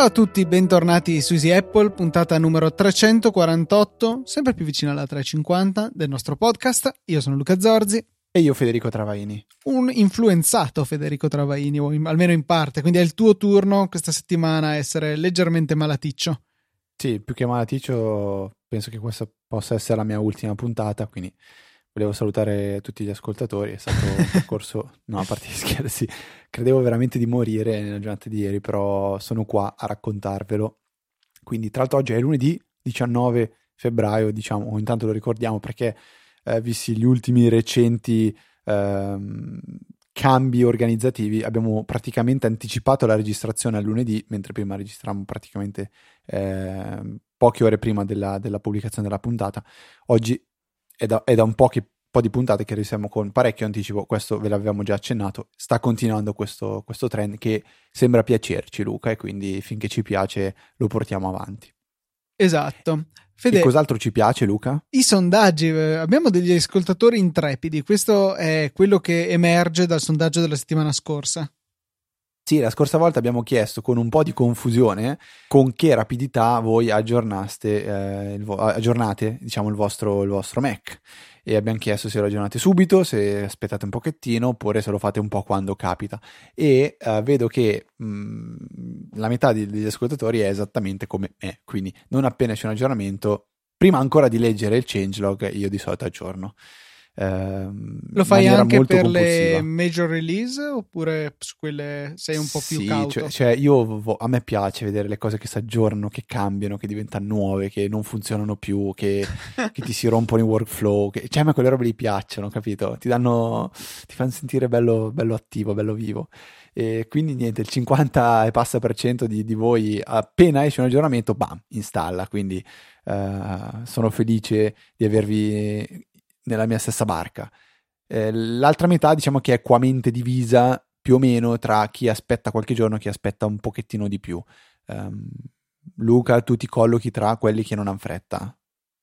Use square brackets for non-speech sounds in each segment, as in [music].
Ciao a tutti, bentornati su Easy Apple, puntata numero 348, sempre più vicina alla 350 del nostro podcast. Io sono Luca Zorzi. E io Federico Travaini. Un influenzato Federico Travaini, o in, almeno in parte, quindi è il tuo turno questa settimana a essere leggermente malaticcio. Sì, più che malaticcio, penso che questa possa essere la mia ultima puntata, quindi volevo salutare tutti gli ascoltatori, è stato un [laughs] percorso, no, a parte gli scherzi, credevo veramente di morire nella giornata di ieri, però sono qua a raccontarvelo. Quindi, tra l'altro, oggi è lunedì 19 febbraio, diciamo, intanto lo ricordiamo perché, eh, visti gli ultimi recenti eh, cambi organizzativi, abbiamo praticamente anticipato la registrazione al lunedì, mentre prima registravamo praticamente eh, poche ore prima della, della pubblicazione della puntata. Oggi è da, è da un po', che, po', di puntate che risiamo con parecchio anticipo, questo ve l'avevamo già accennato, sta continuando questo, questo trend che sembra piacerci Luca e quindi finché ci piace lo portiamo avanti. Esatto. Fede, e cos'altro ci piace, Luca? I sondaggi. Eh, abbiamo degli ascoltatori intrepidi. Questo è quello che emerge dal sondaggio della settimana scorsa. Sì, la scorsa volta abbiamo chiesto con un po' di confusione con che rapidità voi aggiornaste, eh, il vo- aggiornate diciamo, il, vostro, il vostro Mac e abbiamo chiesto se lo aggiornate subito, se aspettate un pochettino oppure se lo fate un po' quando capita e eh, vedo che mh, mm, la metà degli ascoltatori è esattamente come me, quindi non appena c'è un aggiornamento, prima ancora di leggere il changelog io di solito aggiorno. Ehm, Lo fai anche per le major release oppure su quelle sei un po' più sì, cauto? Cioè, cioè io a me piace vedere le cose che si aggiornano, che cambiano, che diventano nuove, che non funzionano più, che, [laughs] che ti si rompono i workflow. Che, cioè a me quelle robe gli piacciono, capito? Ti danno, ti fanno sentire bello, bello attivo, bello vivo. E quindi niente, il 50 e passa per cento di, di voi appena esce un aggiornamento, bam, installa. Quindi uh, sono felice di avervi nella mia stessa barca. Eh, l'altra metà diciamo che è equamente divisa più o meno tra chi aspetta qualche giorno e chi aspetta un pochettino di più. Um, Luca, tu ti collochi tra quelli che non hanno fretta?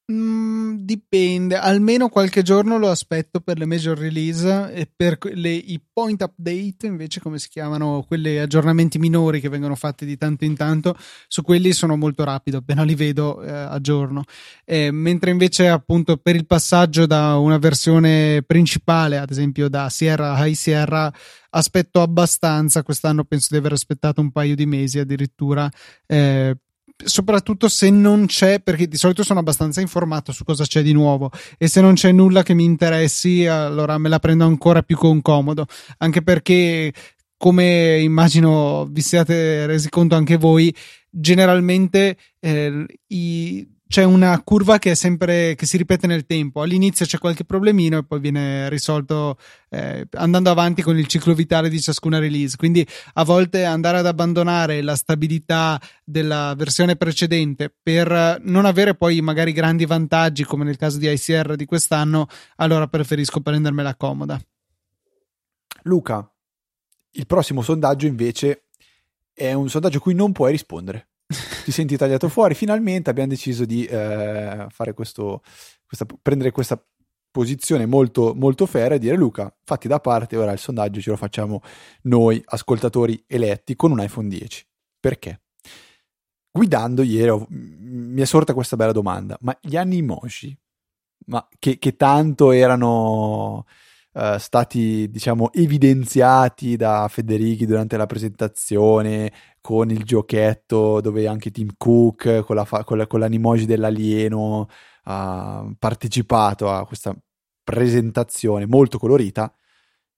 Mm, dipende, almeno qualche giorno lo aspetto per le major release e per le, i point update invece come si chiamano, quelli aggiornamenti minori che vengono fatti di tanto in tanto, su quelli sono molto rapido, appena li vedo eh, aggiorno. Eh, mentre invece appunto per il passaggio da una versione principale, ad esempio da Sierra a High Sierra, aspetto abbastanza, quest'anno penso di aver aspettato un paio di mesi addirittura eh, soprattutto se non c'è, perché di solito sono abbastanza informato su cosa c'è di nuovo e se non c'è nulla che mi interessi, allora me la prendo ancora più con comodo, anche perché come immagino vi siate resi conto anche voi, generalmente eh, i c'è una curva che sempre che si ripete nel tempo. All'inizio c'è qualche problemino e poi viene risolto eh, andando avanti con il ciclo vitale di ciascuna release. Quindi a volte andare ad abbandonare la stabilità della versione precedente per non avere poi magari grandi vantaggi, come nel caso di ICR di quest'anno, allora preferisco prendermela comoda. Luca, il prossimo sondaggio invece è un sondaggio a cui non puoi rispondere ti senti tagliato fuori. Finalmente abbiamo deciso di eh, questo, questa, prendere questa posizione molto, molto fair e dire Luca, fatti da parte, ora il sondaggio ce lo facciamo noi, ascoltatori eletti, con un iPhone 10. Perché? Guidando ieri ho, mi è sorta questa bella domanda, ma gli animoji, ma che, che tanto erano uh, stati, diciamo, evidenziati da Federighi durante la presentazione con il giochetto dove anche Tim Cook con, la fa- con, la, con l'animoji dell'alieno ha partecipato a questa presentazione molto colorita.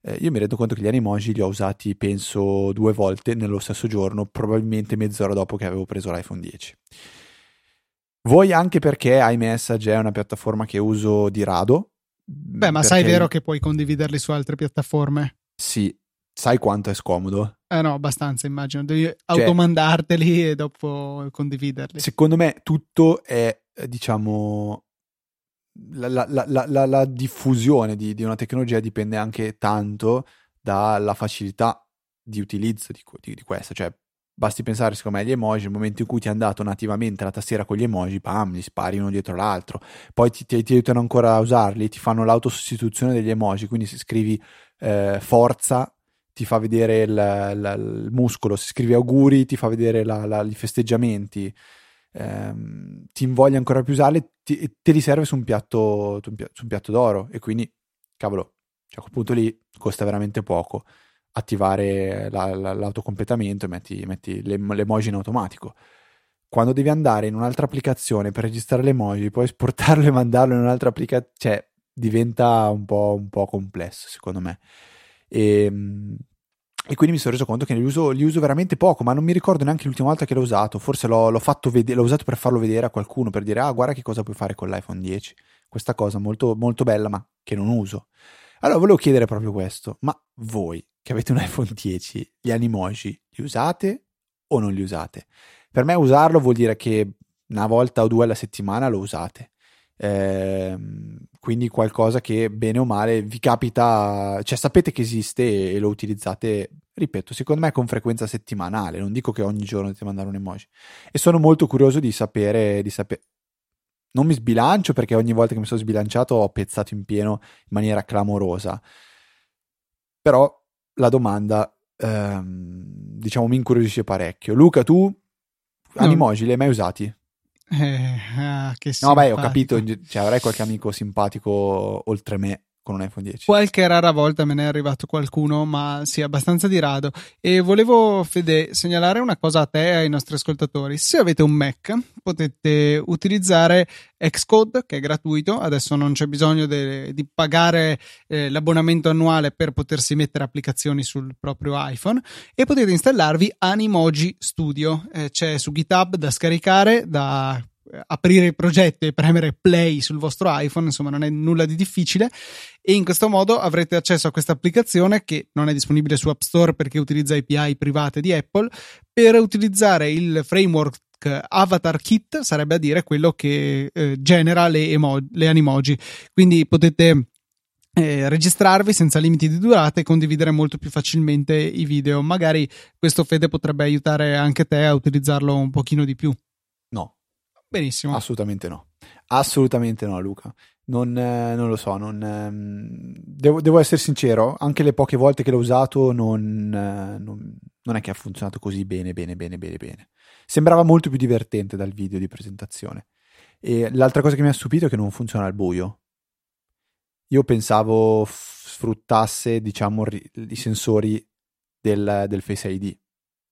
Eh, io mi rendo conto che gli animoji li ho usati penso due volte nello stesso giorno, probabilmente mezz'ora dopo che avevo preso l'iPhone 10. Vuoi anche perché iMessage è una piattaforma che uso di rado, Beh, ma sai vero che puoi condividerli su altre piattaforme? Sì, sai quanto è scomodo? Eh no, abbastanza immagino, devi cioè, automandarteli e dopo condividerli. Secondo me tutto è, eh, diciamo, la, la, la, la diffusione di, di, una tecnologia dipende anche tanto dalla facilità di utilizzo di, di, di questa, cioè basti pensare secondo me agli emoji, nel momento in cui ti hanno dato nativamente la tastiera con gli emoji, pam, li spari uno dietro l'altro, poi ti, ti, ti aiutano ancora a usarli, ti fanno l'autosostituzione degli emoji, quindi se scrivi eh, forza ti fa vedere il, il, il, muscolo, se scrivi auguri ti fa vedere la, la, i festeggiamenti, ehm, ti invoglia ancora più usarli, ti, te li serve su un, piatto, su un piatto d'oro e quindi, cavolo, cioè a quel punto lì costa veramente poco attivare la, la, l'autocompletamento e metti, metti le, l'emoji in automatico. Quando devi andare in un'altra applicazione per registrare l'emoji, poi esportarlo e mandarlo in un'altra applicazione, cioè diventa un po', un po' complesso secondo me. E, ehm, e, quindi mi sono reso conto che li uso, li uso, veramente poco, ma non mi ricordo neanche l'ultima volta che l'ho usato. Forse l'ho, l'ho, vede- l'ho, usato per farlo vedere a qualcuno, per dire, ah, guarda che cosa puoi fare con l'iPhone 10. Questa cosa molto, molto bella, ma che non uso. Allora, volevo chiedere proprio questo, ma voi che avete un [laughs] iPhone 10, gli animoji li usate o non li usate? Per me usarlo vuol dire che una volta o due alla settimana lo usate. Eh, quindi qualcosa che bene o male vi capita, cioè sapete che esiste e lo utilizzate, ripeto, secondo me con frequenza settimanale, non dico che ogni giorno dovete mandare un emoji. E sono molto curioso di sapere, di sapere non mi sbilancio perché ogni volta che mi sono sbilanciato ho pezzato in pieno in maniera clamorosa. Però la domanda, ehm, diciamo, mi incuriosisce parecchio. Luca, tu no. Animoji li hai mai usati? Eh, ah, no, beh, ho capito, cioè, avrai qualche amico simpatico oltre me con un iPhone 10. Qualche rara volta me ne è arrivato qualcuno, ma sì, abbastanza di rado. E volevo, Fede, segnalare una cosa a te e ai nostri ascoltatori. Se avete un Mac, potete utilizzare Xcode, che è gratuito. Adesso non c'è bisogno de- di pagare eh, l'abbonamento annuale per potersi mettere applicazioni sul proprio iPhone. E potete installarvi Animoji Studio. Eh, c'è su GitHub da scaricare, da aprire il progetto e premere play sul vostro iPhone, insomma non è nulla di difficile. E in questo modo avrete accesso a questa applicazione che non è disponibile su App Store perché utilizza API private di Apple. Per utilizzare il framework Avatar Kit sarebbe a dire quello che eh, genera le, emo- le animoji. Quindi potete eh, registrarvi senza limiti di durata e condividere molto più facilmente i video. Magari questo Fede potrebbe aiutare anche te a utilizzarlo un pochino di più Benissimo. Assolutamente no. Assolutamente no, Luca. Non, eh, non lo so, non, ehm, devo, devo, essere sincero, anche le poche volte che l'ho usato non, eh, non, non, è che ha funzionato così bene, bene, bene, bene, bene. Sembrava molto più divertente dal video di presentazione. E l'altra cosa che mi ha stupito è che non funziona al buio. Io pensavo sfruttasse, diciamo, i sensori del, del Face ID.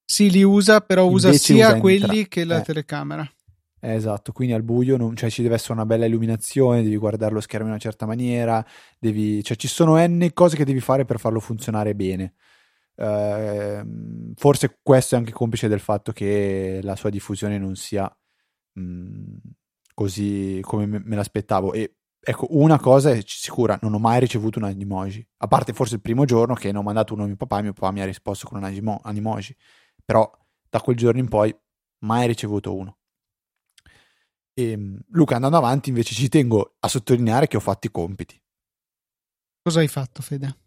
Sì, li usa, però usa Invece sia usa quelli tra... che la eh. telecamera. Eh, esatto, quindi al buio non, cioè, ci deve essere una bella illuminazione, devi guardare lo schermo in una certa maniera, devi, cioè, ci sono n cose che devi fare per farlo funzionare bene. Uh, forse questo è anche complice del fatto che la sua diffusione non sia mh, mm, così come me, me, l'aspettavo. E ecco, una cosa è sicura, non ho mai ricevuto un animoji, a parte forse il primo giorno che ne ho mandato uno a mio papà e mio papà mi ha risposto con un animoji, però da quel giorno in poi mai ricevuto uno. E, ehm, Luca, andando avanti, invece ci tengo a sottolineare che ho fatto i compiti. Cosa hai fatto, Fede?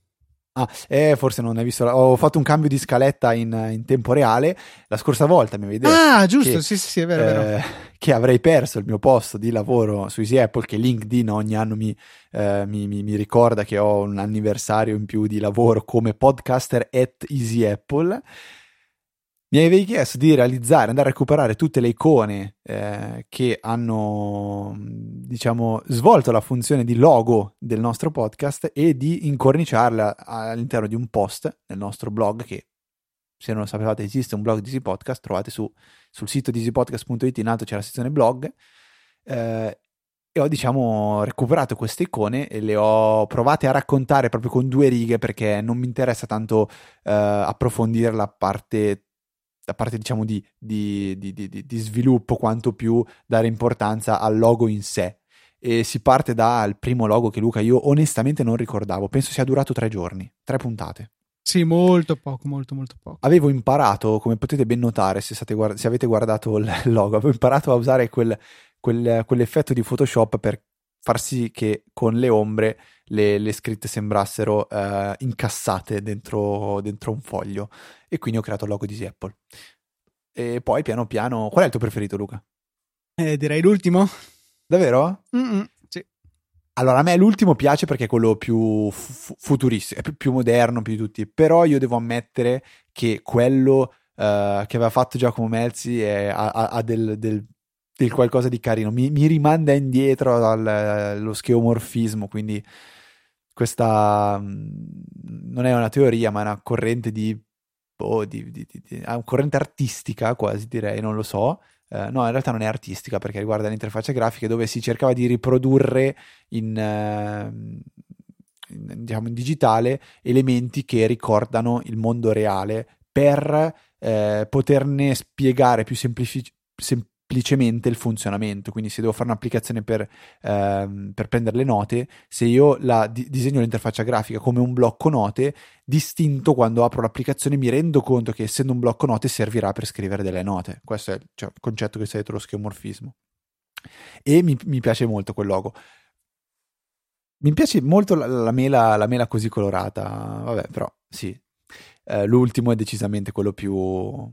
Ah, eh, forse non hai visto. Ho fatto un cambio di scaletta in, in tempo reale. La scorsa volta mi avevi detto. Ah, giusto, che, sì, sì, sì, è vero, eh, vero. Che avrei perso il mio posto di lavoro su Easy Apple. Che LinkedIn ogni anno mi, eh, mi, mi, mi, ricorda che ho un anniversario in più di lavoro come podcaster at Easy Apple mi avevi chiesto di realizzare, andare a recuperare tutte le icone eh, che hanno, diciamo, svolto la funzione di logo del nostro podcast e di incorniciarla all'interno di un post nel nostro blog che se non lo sapevate esiste un blog di Easy Podcast, trovate su, sul sito di easypodcast.it in alto c'è la sezione blog eh, e ho diciamo recuperato queste icone e le ho provate a raccontare proprio con due righe perché non mi interessa tanto eh, approfondire la parte da parte diciamo di, di, di, di, sviluppo quanto più dare importanza al logo in sé. E si parte dal primo logo che Luca io onestamente non ricordavo, penso sia durato tre giorni, tre puntate. Sì, molto poco, molto molto poco. Avevo imparato, come potete ben notare se, guard- se avete guardato il [laughs] logo, avevo imparato a usare quel, quel, quell'effetto di Photoshop per far sì che con le ombre le, le scritte sembrassero uh, incassate dentro, dentro, un foglio e quindi ho creato il logo di Easy Apple. e poi piano piano... Qual è il tuo preferito, Luca? Eh, direi l'ultimo. Davvero? Sì. Allora, a me l'ultimo piace perché è quello più fu- futuristico, è più, più, moderno, più di tutti, però io devo ammettere che quello uh, che aveva fatto Giacomo Melzi è, ha, ha del, del, del, qualcosa di carino, mi, mi rimanda indietro allo scheomorfismo, quindi questa mm, non è una teoria, ma è una corrente di, oh, di, di, di, una corrente artistica, quasi direi, non lo so, Uh, no, in realtà non è artistica perché riguarda le interfacce grafiche dove si cercava di riprodurre in, uh, in, diciamo, in digitale elementi che ricordano il mondo reale per uh, poterne spiegare più semplici- sem- semplicemente il funzionamento. Quindi, se devo fare un'applicazione per, ehm, per prendere le note, se io la di- disegno l'interfaccia grafica come un blocco note, distinto quando apro l'applicazione, mi rendo conto che essendo un blocco note servirà per scrivere delle note. Questo è cioè, il concetto che sta dietro lo scheomorfismo. E mi, mi piace molto quel logo. Mi piace molto la, la, mela, la mela così colorata, vabbè, però sì, eh, l'ultimo è decisamente quello più,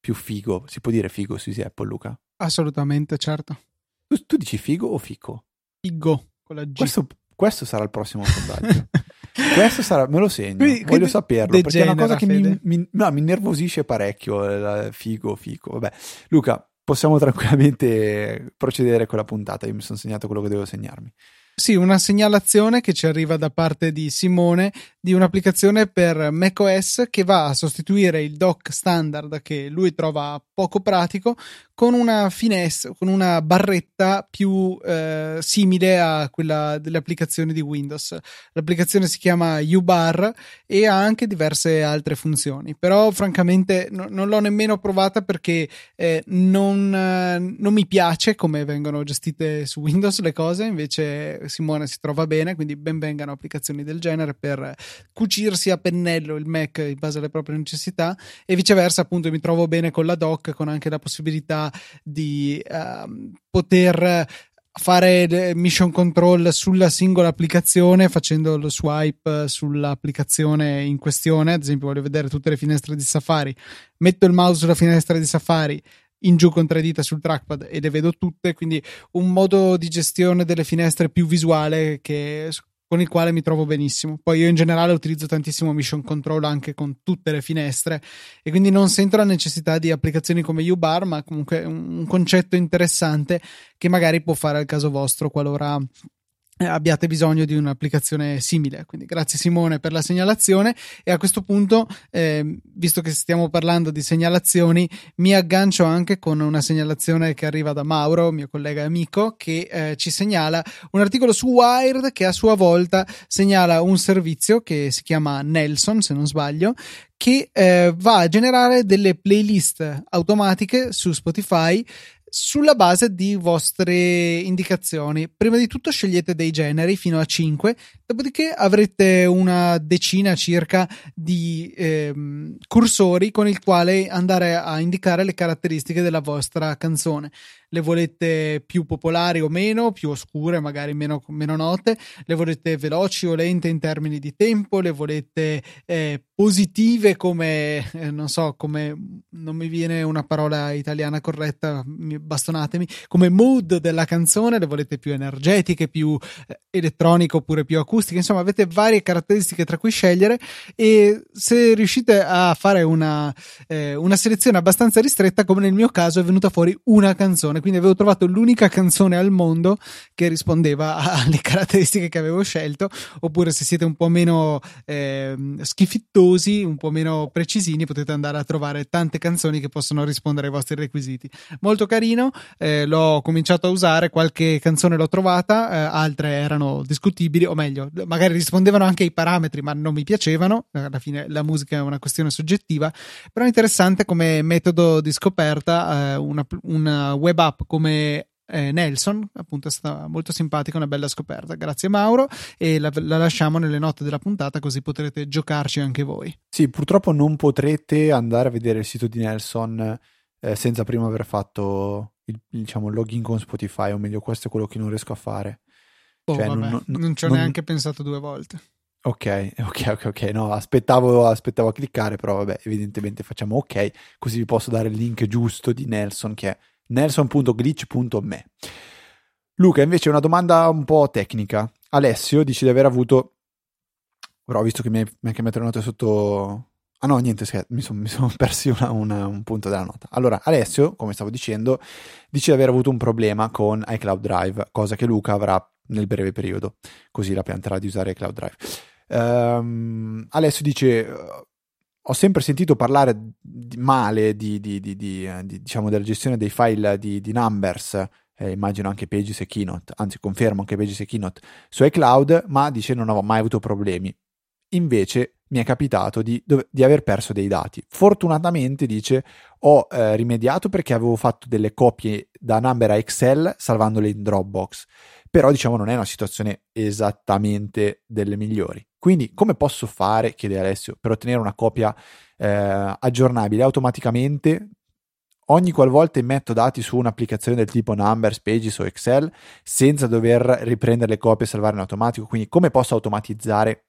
più figo. Si può dire figo su Easy Apple, Luca? Assolutamente, certo. Tu, tu dici figo o fico? Figo, con la G. Questo, questo sarà il prossimo sondaggio. [laughs] questo sarà, me lo segno, quindi, voglio saperlo, perché è una cosa che mi, mi, no, mi nervosisce parecchio, figo, fico. Vabbè, Luca, possiamo tranquillamente procedere con la puntata, io mi sono segnato quello che devo segnarmi. Sì, una segnalazione che ci arriva da parte di Simone di un'applicazione per macOS che va a sostituire il dock standard che lui trova poco pratico con una finestra, con una barretta più eh, simile a quella delle applicazioni di Windows. L'applicazione si chiama UBar e ha anche diverse altre funzioni, però francamente no, non l'ho nemmeno provata perché eh, non, non mi piace come vengono gestite su Windows le cose, invece Simone si trova bene, quindi ben vengano applicazioni del genere per cucirsi a pennello il Mac in base alle proprie necessità e viceversa appunto mi trovo bene con la doc con anche la possibilità di uh, poter fare mission control sulla singola applicazione facendo lo swipe sull'applicazione in questione. Ad esempio voglio vedere tutte le finestre di Safari. Metto il mouse sulla finestra di Safari in giù con tre dita sul trackpad e le vedo tutte, quindi un modo di gestione delle finestre più visuale che, con il quale mi trovo benissimo. Poi io in generale utilizzo tantissimo Mission Control anche con tutte le finestre e quindi non sento la necessità di applicazioni come UBAR, ma comunque un concetto interessante che magari può fare al caso vostro qualora abbiate bisogno di un'applicazione simile. Quindi grazie Simone per la segnalazione e a questo punto, eh, visto che stiamo parlando di segnalazioni, mi aggancio anche con una segnalazione che arriva da Mauro, mio collega e amico, che eh, ci segnala un articolo su Wired che a sua volta segnala un servizio che si chiama Nelson, se non sbaglio, che eh, va a generare delle playlist automatiche su Spotify sulla base di vostre indicazioni. Prima di tutto scegliete dei generi fino a 5, dopodiché avrete una decina circa di ehm, cursori con il quale andare a indicare le caratteristiche della vostra canzone. Le volete più popolari o meno, più oscure, magari meno, meno note, le volete veloci o lente in termini di tempo, le volete eh, positive come, eh, non so, come, non mi viene una parola italiana corretta, bastonatemi, come mood della canzone, le volete più energetiche, più eh, elettroniche oppure più acustiche, insomma avete varie caratteristiche tra cui scegliere e se riuscite a fare una, eh, una selezione abbastanza ristretta, come nel mio caso è venuta fuori una canzone. Quindi avevo trovato l'unica canzone al mondo che rispondeva alle caratteristiche che avevo scelto, oppure se siete un po' meno eh, schifittosi, un po' meno precisini, potete andare a trovare tante canzoni che possono rispondere ai vostri requisiti. Molto carino, eh, l'ho cominciato a usare, qualche canzone l'ho trovata, eh, altre erano discutibili, o meglio, magari rispondevano anche ai parametri, ma non mi piacevano, alla fine la musica è una questione soggettiva, però interessante come metodo di scoperta, eh, una, una web app come eh, Nelson, appunto è stata molto simpatica, una bella scoperta. Grazie Mauro e la, la, lasciamo nelle note della puntata così potrete giocarci anche voi. Sì, purtroppo non potrete andare a vedere il sito di Nelson eh, senza prima aver fatto il diciamo, login con Spotify, o meglio questo è quello che non riesco a fare. Oh, cioè, vabbè, non, non, non, ci ho non... neanche pensato due volte. Ok, [laughs] ok, ok, ok. No, aspettavo, aspettavo a cliccare, però vabbè, evidentemente facciamo ok, così vi posso dare il link giusto di Nelson che è nelson.glitch.me. Luca, invece, una domanda un po' tecnica. Alessio dice di aver avuto. Però visto che mi hai, mi hai note sotto. Ah no, niente, mi sono son [laughs] persi una, una, un punto della nota. Allora, Alessio, come stavo dicendo, dice di aver avuto un problema con iCloud Drive, cosa che Luca avrà nel breve periodo, così la pianterà di usare iCloud Drive. Um, Alessio dice: Ho sempre sentito parlare male di, di, di, di, diciamo della gestione dei file di, Numbers. Eh, immagino anche Pages e Keynote, anzi confermo anche Pages e Keynote su iCloud, ma dice non ho mai avuto problemi. Invece mi è capitato di, di aver perso dei dati. Fortunatamente, dice, ho eh, rimediato perché avevo fatto delle copie da Number a Excel salvandole in Dropbox però diciamo non è una situazione esattamente delle migliori. Quindi come posso fare, chiede Alessio, per ottenere una copia eh, aggiornabile automaticamente ogni qualvolta metto dati su un'applicazione del tipo Numbers, Pages o Excel senza dover riprendere le copie e salvare in automatico? Quindi come posso automatizzare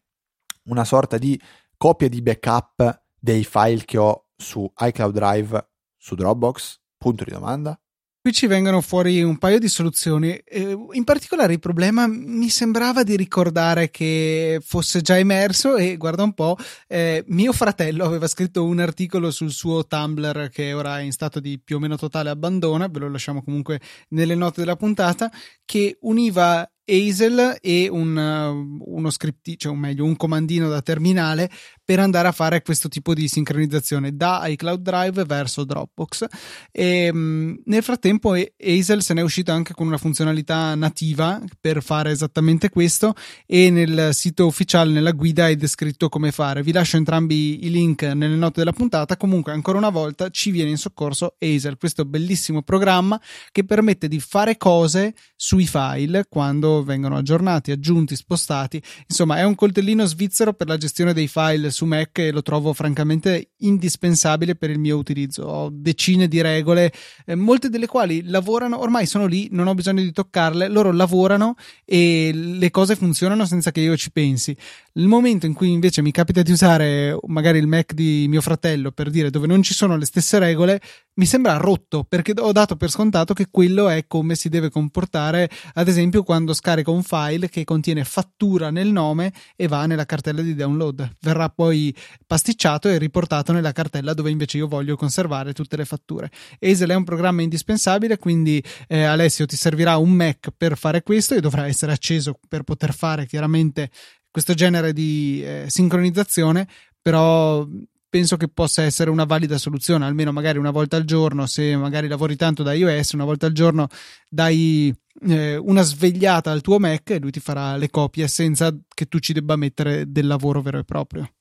una sorta di copia di backup dei file che ho su iCloud Drive su Dropbox? Punto di domanda. Qui ci vengono fuori un paio di soluzioni. Eh, in particolare il problema mi sembrava di ricordare che fosse già emerso e guarda un po', eh, mio fratello aveva scritto un articolo sul suo Tumblr che ora è in stato di più o meno totale abbandono, ve lo lasciamo comunque nelle note della puntata, che univa Hazel e un, uh, uno script, cioè o meglio un comandino da terminale per andare a fare questo tipo di sincronizzazione da iCloud Drive verso Dropbox. E, um, nel frattempo Hazel se n'è uscito anche con una funzionalità nativa per fare esattamente questo e nel sito ufficiale, nella guida è descritto come fare. Vi lascio entrambi i link nelle note della puntata. Comunque ancora una volta ci viene in soccorso Hazel, questo bellissimo programma che permette di fare cose sui file quando vengono aggiornati, aggiunti, spostati. Insomma, è un coltellino svizzero per la gestione dei file su Mac e lo trovo francamente indispensabile per il mio utilizzo. Ho decine di regole, eh, molte delle quali lavorano, ormai sono lì, non ho bisogno di toccarle, loro lavorano e le cose funzionano senza che io ci pensi. Il momento in cui invece mi capita di usare magari il Mac di mio fratello per dire dove non ci sono le stesse regole, mi sembra rotto perché ho dato per scontato che quello è come si deve comportare, ad esempio, quando scarico un file che contiene fattura nel nome e va nella cartella di download. Verrà poi pasticciato e riportato nella cartella dove invece io voglio conservare tutte le fatture. Hazel è un programma indispensabile, quindi eh, Alessio ti servirà un Mac per fare questo e dovrà essere acceso per poter fare chiaramente questo genere di eh, sincronizzazione, però penso che possa essere una valida soluzione, almeno magari una volta al giorno, se magari lavori tanto da iOS, una volta al giorno dai eh, una svegliata al tuo Mac e lui ti farà le copie senza che tu ci debba mettere del lavoro vero e proprio.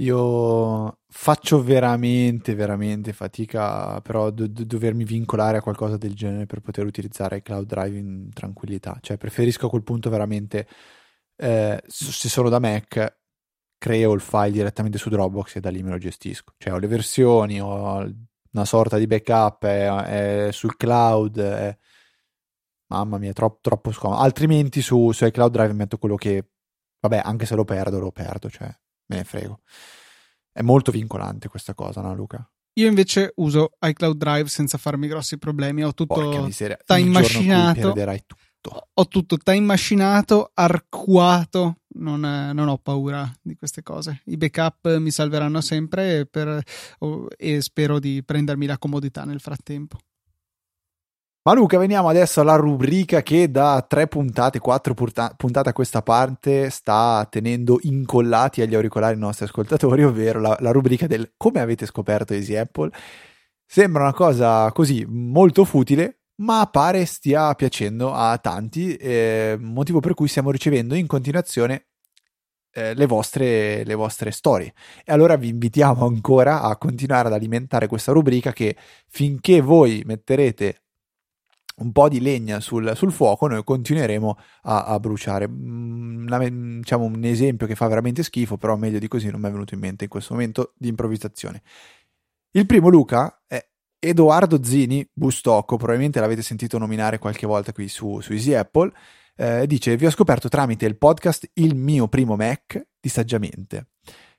Io faccio veramente, veramente fatica però a do- dovermi vincolare a qualcosa del genere per poter utilizzare Cloud Drive in tranquillità. Cioè, preferisco a quel punto veramente, eh, se sono da Mac, creo il file direttamente su Dropbox e da lì me lo gestisco. Cioè, ho le versioni, ho una sorta di backup, è, è sul cloud. È... Mamma mia, troppo, troppo scomodo. Altrimenti su, su iCloud Drive metto quello che, vabbè, anche se lo perdo, lo perdo, cioè me ne frego. È molto vincolante questa cosa, no Luca? Io invece uso iCloud Drive senza farmi grossi problemi, ho tutto time tutto. Ho tutto time macinato, arcuato, non, non, ho paura di queste cose. I backup mi salveranno sempre per, e spero di prendermi la comodità nel frattempo. Ma Luca, veniamo adesso alla rubrica che da tre puntate, quattro puntate a questa parte sta tenendo incollati agli auricolari i nostri ascoltatori, ovvero la, la rubrica del come avete scoperto Easy Apple. Sembra una cosa così molto futile, ma pare stia piacendo a tanti, eh, motivo per cui stiamo ricevendo in continuazione eh, le, vostre, le vostre storie. E allora vi invitiamo ancora a continuare ad alimentare questa rubrica che finché voi metterete un po' di legna sul, sul fuoco, noi continueremo a, a bruciare. Mm, una, diciamo un esempio che fa veramente schifo, però meglio di così non mi è venuto in mente in questo momento di improvvisazione. Il primo, Luca, è Edoardo Zini, Bustocco, probabilmente l'avete sentito nominare qualche volta qui su, su Easy Apple, eh, dice vi ho scoperto tramite il podcast Il mio primo Mac di Saggiamente.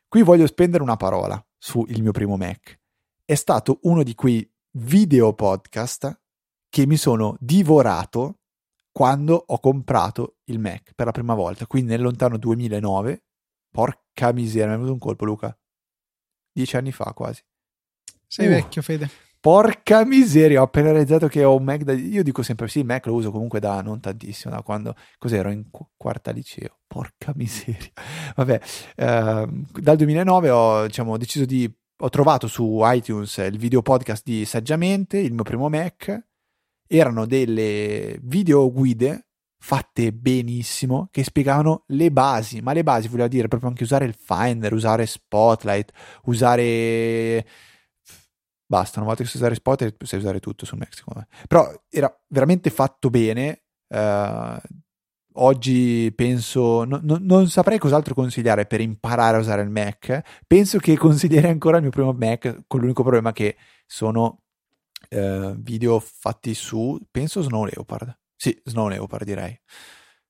Qui voglio spendere una parola su Il mio primo Mac. È stato uno di quei video podcast che mi sono divorato quando ho comprato il Mac per la prima volta, quindi nel lontano 2009. Porca miseria, mi è venuto un colpo Luca. Dieci anni fa quasi. Sei uh, vecchio, Fede. Porca miseria, ho appena realizzato che ho un Mac da... Io dico sempre sì, il Mac lo uso comunque da non tantissimo, da quando... Cos'ero? In quarta liceo. Porca [laughs] miseria. Vabbè, eh, dal 2009 ho diciamo, deciso di... Ho trovato su iTunes il video podcast di Saggiamente, il mio primo Mac. Erano delle video guide fatte benissimo che spiegavano le basi, ma le basi voleva dire proprio anche usare il Finder, usare Spotlight, usare basta, una volta che sai usare Spotlight sai usare tutto su Mac secondo me. Però era veramente fatto bene. Uh, oggi penso, no, no, non saprei cos'altro consigliare per imparare a usare il Mac. Penso che consiglierei ancora il mio primo Mac con l'unico problema che sono uh, video fatti su, penso Snow Leopard. Sì, Snow Leopard direi.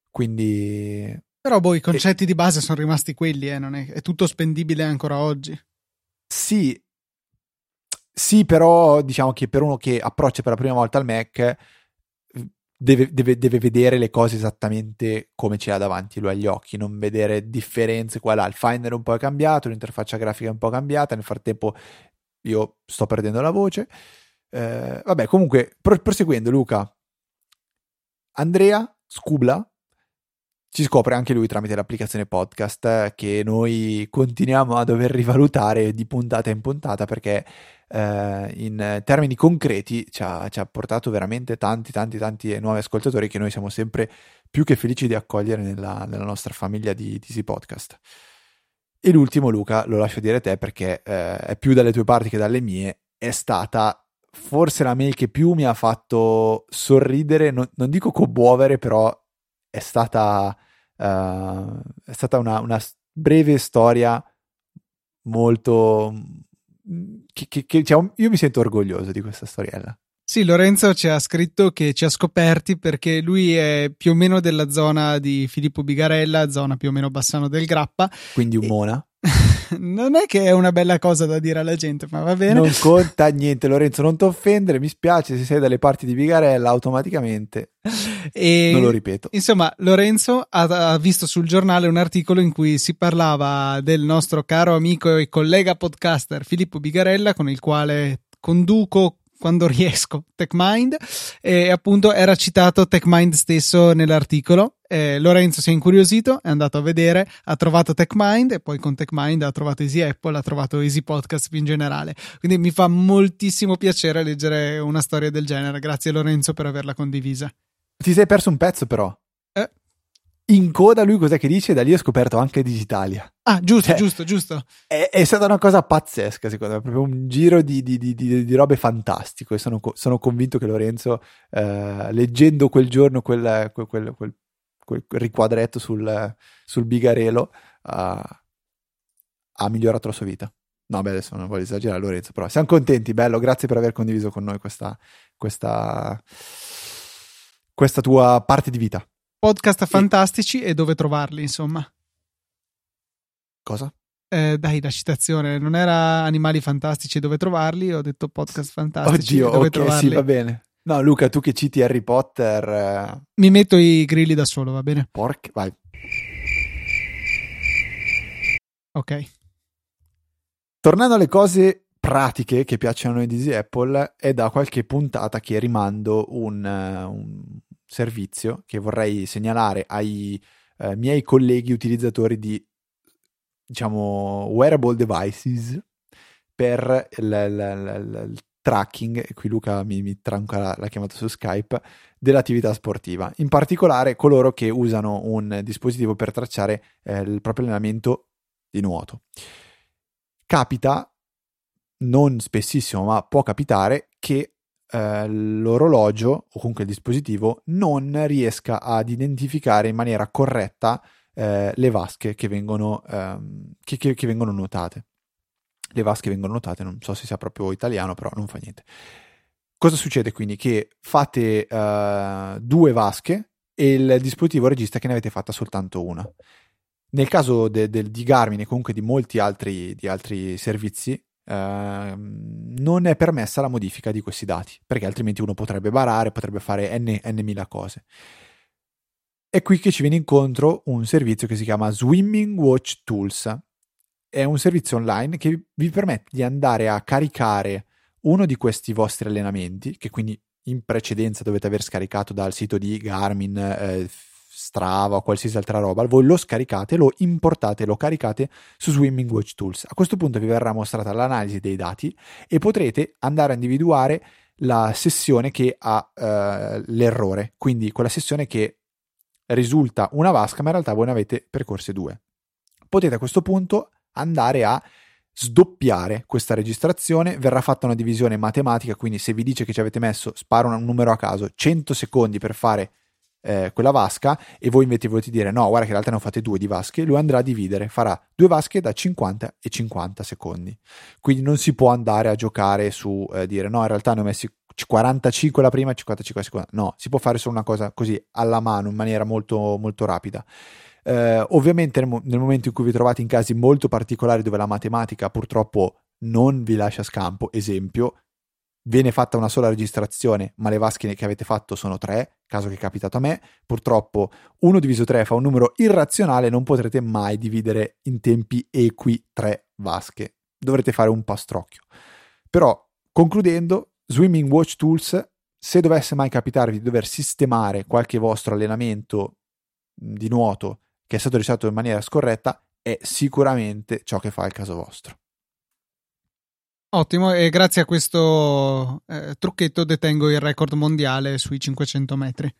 Quindi... Però boh, i concetti e... di base sono rimasti quelli, eh, non è, è tutto spendibile ancora oggi. Sì, sì, però diciamo che per uno che approccia per la prima volta al Mac deve, deve, deve vedere le cose esattamente come ce l'ha davanti lui agli occhi, non vedere differenze qua là. Il Finder un po' è cambiato, l'interfaccia grafica è un po' cambiata, nel frattempo io sto perdendo la voce. Eh, vabbè, comunque, proseguendo Luca, Andrea Scubla ci scopre anche lui tramite l'applicazione podcast eh, che noi continuiamo a dover rivalutare di puntata in puntata perché eh, in termini concreti ci ha, ci ha, portato veramente tanti tanti tanti nuovi ascoltatori che noi siamo sempre più che felici di accogliere nella, nella nostra famiglia di Easy Podcast. E l'ultimo Luca, lo lascio dire a te perché eh, è più dalle tue parti che dalle mie, è stata forse la mail che più mi ha fatto sorridere, non, non dico commuovere, però è stata, uh, è stata una, una, breve storia molto... Che, che, che cioè, io mi sento orgoglioso di questa storiella. Sì, Lorenzo ci ha scritto che ci ha scoperti perché lui è più o meno della zona di Filippo Bigarella, zona più o meno Bassano del Grappa. Quindi un Mona. [laughs] non è che è una bella cosa da dire alla gente, ma va bene. Non conta niente, Lorenzo, non ti offendere, mi spiace se sei dalle parti di Bigarella automaticamente. E, non lo ripeto. Insomma, Lorenzo ha, ha, visto sul giornale un articolo in cui si parlava del nostro caro amico e collega podcaster Filippo Bigarella, con il quale conduco quando riesco TechMind e appunto era citato TechMind stesso nell'articolo. Eh, Lorenzo si è incuriosito, è andato a vedere, ha trovato TechMind e poi con TechMind ha trovato Easy Apple, ha trovato Easy Podcast più in generale. Quindi mi fa moltissimo piacere leggere una storia del genere. Grazie Lorenzo per averla condivisa. Ti sei perso un pezzo però in coda lui cos'è che dice? Da lì ho scoperto anche Digitalia. Ah, giusto, cioè, giusto, giusto. È, è, stata una cosa pazzesca, secondo me, proprio un giro di, di, di, di robe fantastico e sono, sono, convinto che Lorenzo, eh, leggendo quel giorno quel, quel, quel, quel riquadretto sul, sul bigarelo, uh, ha migliorato la sua vita. No, beh, adesso non voglio esagerare, Lorenzo, però siamo contenti, bello, grazie per aver condiviso con noi questa, questa, questa tua parte di vita podcast fantastici e dove trovarli, insomma. Cosa? Eh, dai, la citazione non era animali fantastici e dove trovarli, ho detto podcast fantastici. Oddio, dove ok, trovarli. sì, va bene. No, Luca, tu che citi Harry Potter. Eh... Mi metto i grilli da solo, va bene? Porca, vai. Ok. Tornando alle cose pratiche che piacciono a noi di Easy Apple, è da qualche puntata che rimando un, un servizio che vorrei segnalare ai eh, miei colleghi utilizzatori di diciamo wearable devices per il, il, il, il tracking, e qui Luca mi, mi tranca la, la chiamata su Skype, dell'attività sportiva. In particolare coloro che usano un dispositivo per tracciare eh, il proprio allenamento di nuoto. Capita, non spessissimo, ma può capitare che eh, l'orologio o comunque il dispositivo non riesca ad identificare in maniera corretta eh, le vasche che vengono, ehm, che, che, che vengono nuotate. le vasche vengono notate, non so se sia proprio italiano, però non fa niente. Cosa succede quindi? Che fate uh, due vasche e il dispositivo registra che ne avete fatta soltanto una. Nel caso de, de, di Garmin e comunque di molti altri, di altri servizi, uh, non è permessa la modifica di questi dati, perché altrimenti uno potrebbe barare, potrebbe fare n, n cose. È qui che ci viene incontro un servizio che si chiama Swimming Watch Tools. È un servizio online che vi permette di andare a caricare uno di questi vostri allenamenti, che quindi in precedenza dovete aver scaricato dal sito di Garmin, eh, Strava o qualsiasi altra roba, voi lo scaricate, lo importate, lo caricate su Swimming Watch Tools. A questo punto vi verrà mostrata l'analisi dei dati e potrete andare a individuare la sessione che ha eh, l'errore, quindi quella sessione che risulta una vasca, ma in realtà voi ne avete percorse due. Potete a questo punto andare a sdoppiare questa registrazione, verrà fatta una divisione matematica, quindi se vi dice che ci avete messo, sparo un numero a caso, 100 secondi per fare eh, quella vasca e voi invece volete dire no, guarda che in realtà ne ho fatte due di vasche, lui andrà a dividere, farà due vasche da 50 e 50 secondi. Quindi non si può andare a giocare su eh, dire no, in realtà ne ho messi 45 la prima e 55 la seconda. No, si può fare solo una cosa così alla mano in maniera molto, molto rapida. Eh, ovviamente nel, nel, momento in cui vi trovate in casi molto particolari dove la matematica purtroppo non vi lascia scampo, esempio, viene fatta una sola registrazione, ma le vasche che avete fatto sono tre, caso che è capitato a me, purtroppo 1 diviso 3 fa un numero irrazionale, non potrete mai dividere in tempi equi tre vasche, dovrete fare un pastrocchio. Però, concludendo, Swimming Watch Tools, se dovesse mai capitarvi di dover sistemare qualche vostro allenamento di nuoto che è stato risolto in maniera scorretta, è sicuramente ciò che fa il caso vostro. Ottimo, e grazie a questo eh, trucchetto detengo il record mondiale sui 500 metri.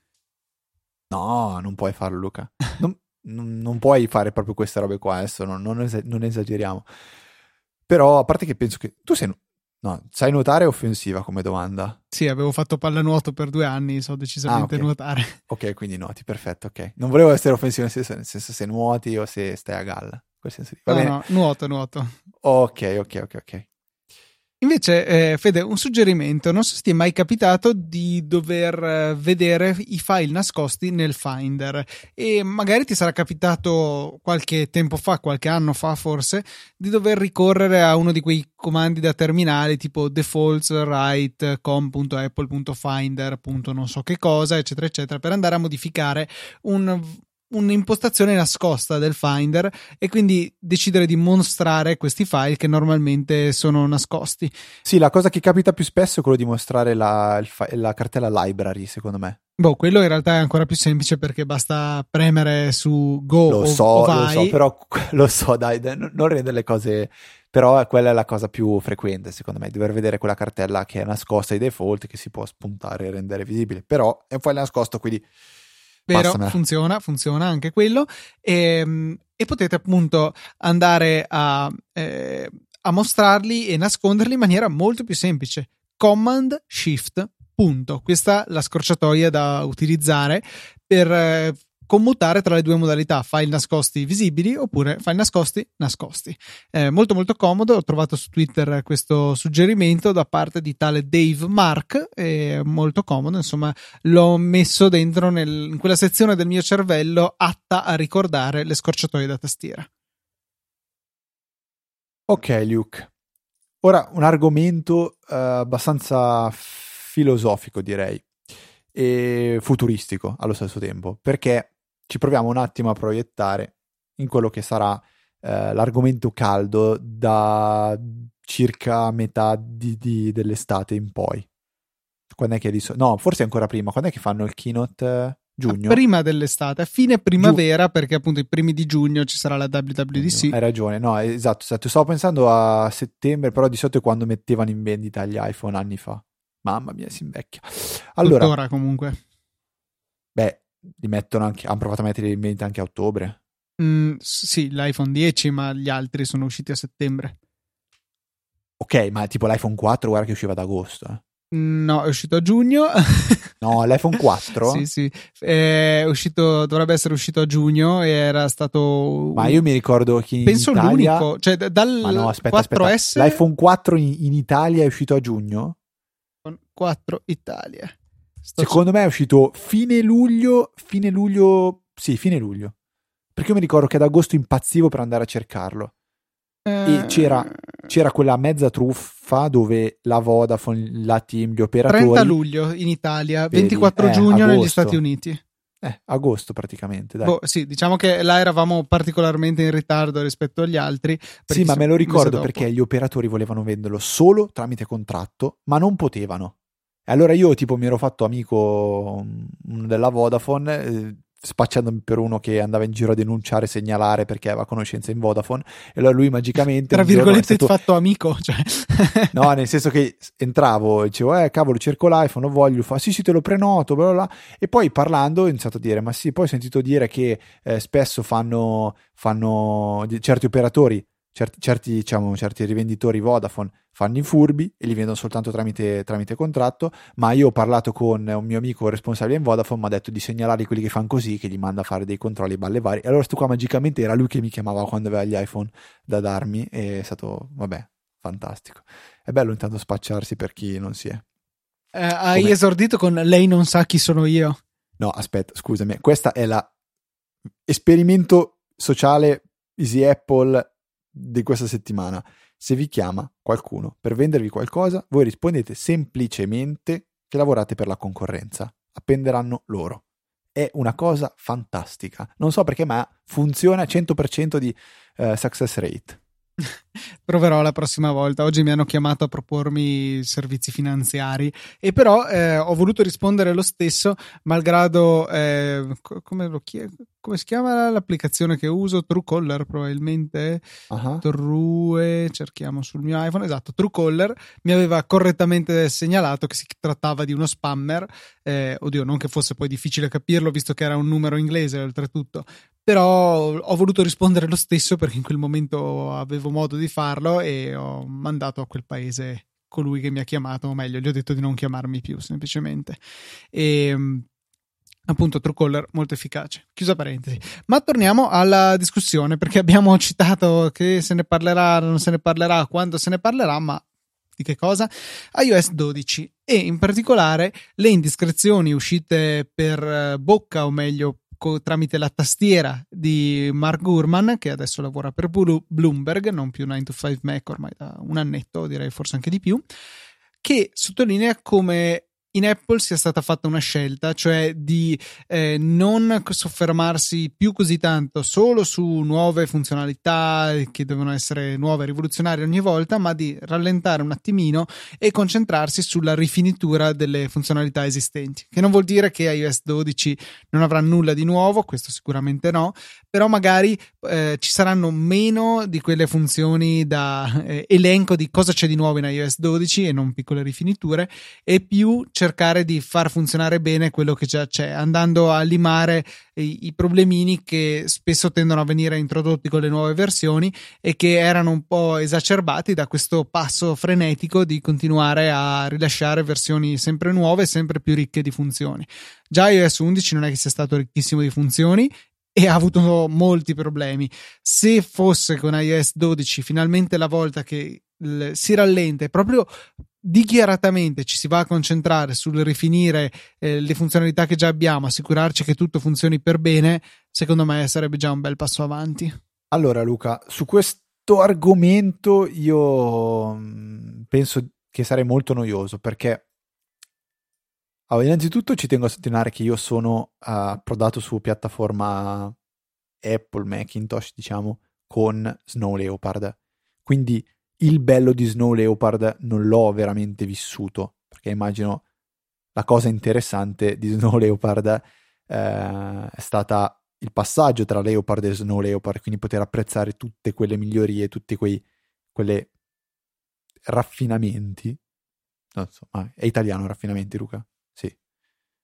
No, non puoi farlo, Luca. Non, non, non puoi fare proprio queste robe qua, adesso non, non, esageriamo. Però, a parte che penso che tu sei, No, sai nuotare o offensiva come domanda? Sì, avevo fatto pallanuoto per due anni, so decisamente ah, okay. nuotare. Ok, quindi nuoti, perfetto, ok. Non volevo essere offensivo nel senso, nel senso se nuoti o se stai a galla. Quel senso di... Va no, bene. no, nuoto, nuoto. Ok, ok, ok, ok. Invece, eh, Fede, un suggerimento, non so se ti è mai capitato di dover eh, vedere i file nascosti nel Finder e magari ti sarà capitato qualche tempo fa, qualche anno fa forse, di dover ricorrere a uno di quei comandi da terminale tipo defaults write com.apple.finder. non so che cosa, eccetera, eccetera, per andare a modificare un un'impostazione nascosta del Finder e quindi decidere di mostrare questi file che normalmente sono nascosti. Sì, la cosa che capita più spesso è quello di mostrare la, la cartella library, secondo me. Boh, quello in realtà è ancora più semplice perché basta premere su Go lo o, so, o Lo so, però [laughs] lo so, dai, non rendere le cose... Però quella è la cosa più frequente, secondo me, dover vedere quella cartella che è nascosta ai default, che si può spuntare e rendere visibile. Però è un file nascosto, quindi Vero, Passamela. funziona, funziona anche quello. E, ehm, e potete appunto andare a, eh, a mostrarli e nasconderli in maniera molto più semplice. Command Shift. Punto. Questa è la scorciatoia da utilizzare per eh, commutare tra le due modalità, file nascosti visibili oppure file nascosti nascosti. Eh, molto molto comodo, ho trovato su Twitter questo suggerimento da parte di tale Dave Mark, è molto comodo, insomma l'ho messo dentro nel, in quella sezione del mio cervello atta a ricordare le scorciatoie da tastiera. Ok Luke, ora un argomento uh, abbastanza filosofico direi e futuristico allo stesso tempo perché ci proviamo un attimo a proiettare in quello che sarà eh, l'argomento caldo da circa metà di, di, dell'estate in poi. Quando è che di so- No, forse ancora prima. Quando è che fanno il keynote? Giugno? Prima dell'estate, a fine primavera, Giu- perché appunto i primi di giugno ci sarà la WWDC. Hai ragione, no, esatto, esatto. Stavo pensando a settembre, però di solito è quando mettevano in vendita gli iPhone anni fa. Mamma mia, si invecchia. Allora, Tuttora comunque. Beh, li mettono anche, hanno provato a metterli in vendita anche a ottobre. Mm, sì, l'iPhone 10, ma gli altri sono usciti a settembre. Ok, ma tipo l'iPhone 4, guarda che usciva ad agosto. Eh. No, è uscito a giugno. [laughs] No, l'iPhone 4? sì, sì. È uscito, dovrebbe essere uscito a giugno e era stato. Ma io mi ricordo che Penso Italia... l'unico. Cioè, dal Ma no, aspetta, 4S. aspetta. L'iPhone 4 in, in Italia è uscito a giugno? 4 Italia. Secondo me è uscito fine luglio, fine luglio, sì, fine luglio. Perché io mi ricordo che ad agosto impazzivo per andare a cercarlo. E c'era, c'era quella mezza truffa dove la Vodafone, la team, gli operatori... 30 luglio in Italia, Vedi, 24 eh, giugno negli agosto. Stati Uniti. Eh, agosto praticamente, dai. Boh, sì, diciamo che là eravamo particolarmente in ritardo rispetto agli altri. Sì, ma me lo ricordo perché gli operatori volevano venderlo solo tramite contratto, ma non potevano. E allora io tipo mi ero fatto amico mm, della Vodafone, eh, spacciandomi per uno che andava in giro a denunciare, segnalare perché aveva conoscenza in Vodafone. E allora lui magicamente... Tra virgolette, stato- fatto amico. Cioè. [laughs] No, nel senso che entravo e dicevo, eh, cavolo, cerco l'iPhone, lo voglio, fa, sì, sì, te lo prenoto, bla bla. E poi parlando ho iniziato a dire, ma sì, poi ho sentito dire che eh, spesso fanno, fanno certi operatori, certi, certi, diciamo, certi rivenditori Vodafone fanno i furbi e li vendono soltanto tramite, tramite contratto, ma io ho parlato con un mio amico responsabile in Vodafone, mi ha detto di segnalare quelli che fanno così, che gli manda a fare dei controlli balle varie. E allora sto qua magicamente era lui che mi chiamava quando aveva gli iPhone da darmi e è stato, vabbè, fantastico. È bello intanto spacciarsi per chi non si è. Eh, hai Come- esordito con lei non sa chi sono io. No, aspetta, scusami, questa è la esperimento sociale Easy Apple di questa settimana. Se vi chiama qualcuno per vendervi qualcosa, voi rispondete semplicemente che lavorate per la concorrenza. Appenderanno loro. È una cosa fantastica. Non so perché, ma funziona 100% di eh, success rate. [laughs] Proverò la prossima volta. Oggi mi hanno chiamato a propormi servizi finanziari e però eh, ho voluto rispondere lo stesso, malgrado eh, co- come, lo chie- come si chiama l'applicazione che uso? Truecaller probabilmente. Ah, True, cerchiamo sul mio iPhone, esatto, Truecaller mi aveva correttamente segnalato che si trattava di uno spammer, eh, oddio non che fosse poi difficile capirlo visto che era un numero inglese oltretutto, però ho voluto rispondere lo stesso perché in quel momento avevo modo di farlo e ho mandato a quel paese colui che mi ha chiamato, o meglio, gli ho detto di non chiamarmi più semplicemente. E appunto Truecaller molto efficace. Chiusa parentesi. Ma torniamo alla discussione perché abbiamo citato che se ne parlerà, non se ne parlerà, quando se ne parlerà, ma di che cosa? iOS 12 e in particolare le indiscrezioni uscite per eh, bocca o meglio co- tramite la tastiera di Mark Gurman che adesso lavora per Bloomberg, non più 9 to 5 Mac ormai da un annetto, direi forse anche di più, che sottolinea come in Apple sia stata fatta una scelta, cioè di eh, non soffermarsi più così tanto solo su nuove funzionalità che devono essere nuove e rivoluzionarie ogni volta, ma di rallentare un attimino e concentrarsi sulla rifinitura delle funzionalità esistenti. Che non vuol dire che iOS 12 non avrà nulla di nuovo, questo sicuramente no, però magari eh, ci saranno meno di quelle funzioni da eh, elenco di cosa c'è di nuovo in iOS 12 e non piccole rifiniture e più cercare di far funzionare bene quello che già c'è, andando a limare i, i problemini che spesso tendono a venire introdotti con le nuove versioni e che erano un po' esacerbati da questo passo frenetico di continuare a rilasciare versioni sempre nuove sempre più ricche di funzioni. Già iOS 11 non è che sia stato ricchissimo di funzioni e ha avuto molti problemi. Se fosse con iOS 12 finalmente la volta che si rallenta e proprio dichiaratamente ci si va a concentrare sul rifinire eh, le funzionalità che già abbiamo, assicurarci che tutto funzioni per bene, secondo me sarebbe già un bel passo avanti. Allora Luca, su questo argomento io mm, penso che sarei molto noioso perché allora, innanzitutto ci tengo a sottolineare che io sono uh, approdato su piattaforma Apple Macintosh, diciamo, con Snow Leopard. Quindi il bello di Snow Leopard non l'ho veramente vissuto, perché immagino la cosa interessante di Snow Leopard eh, è stata il passaggio tra Leopard e Snow Leopard, quindi poter apprezzare tutte quelle migliorie, tutti quei quelle raffinamenti. Non so, ah, è italiano raffinamenti, Luca? Sì.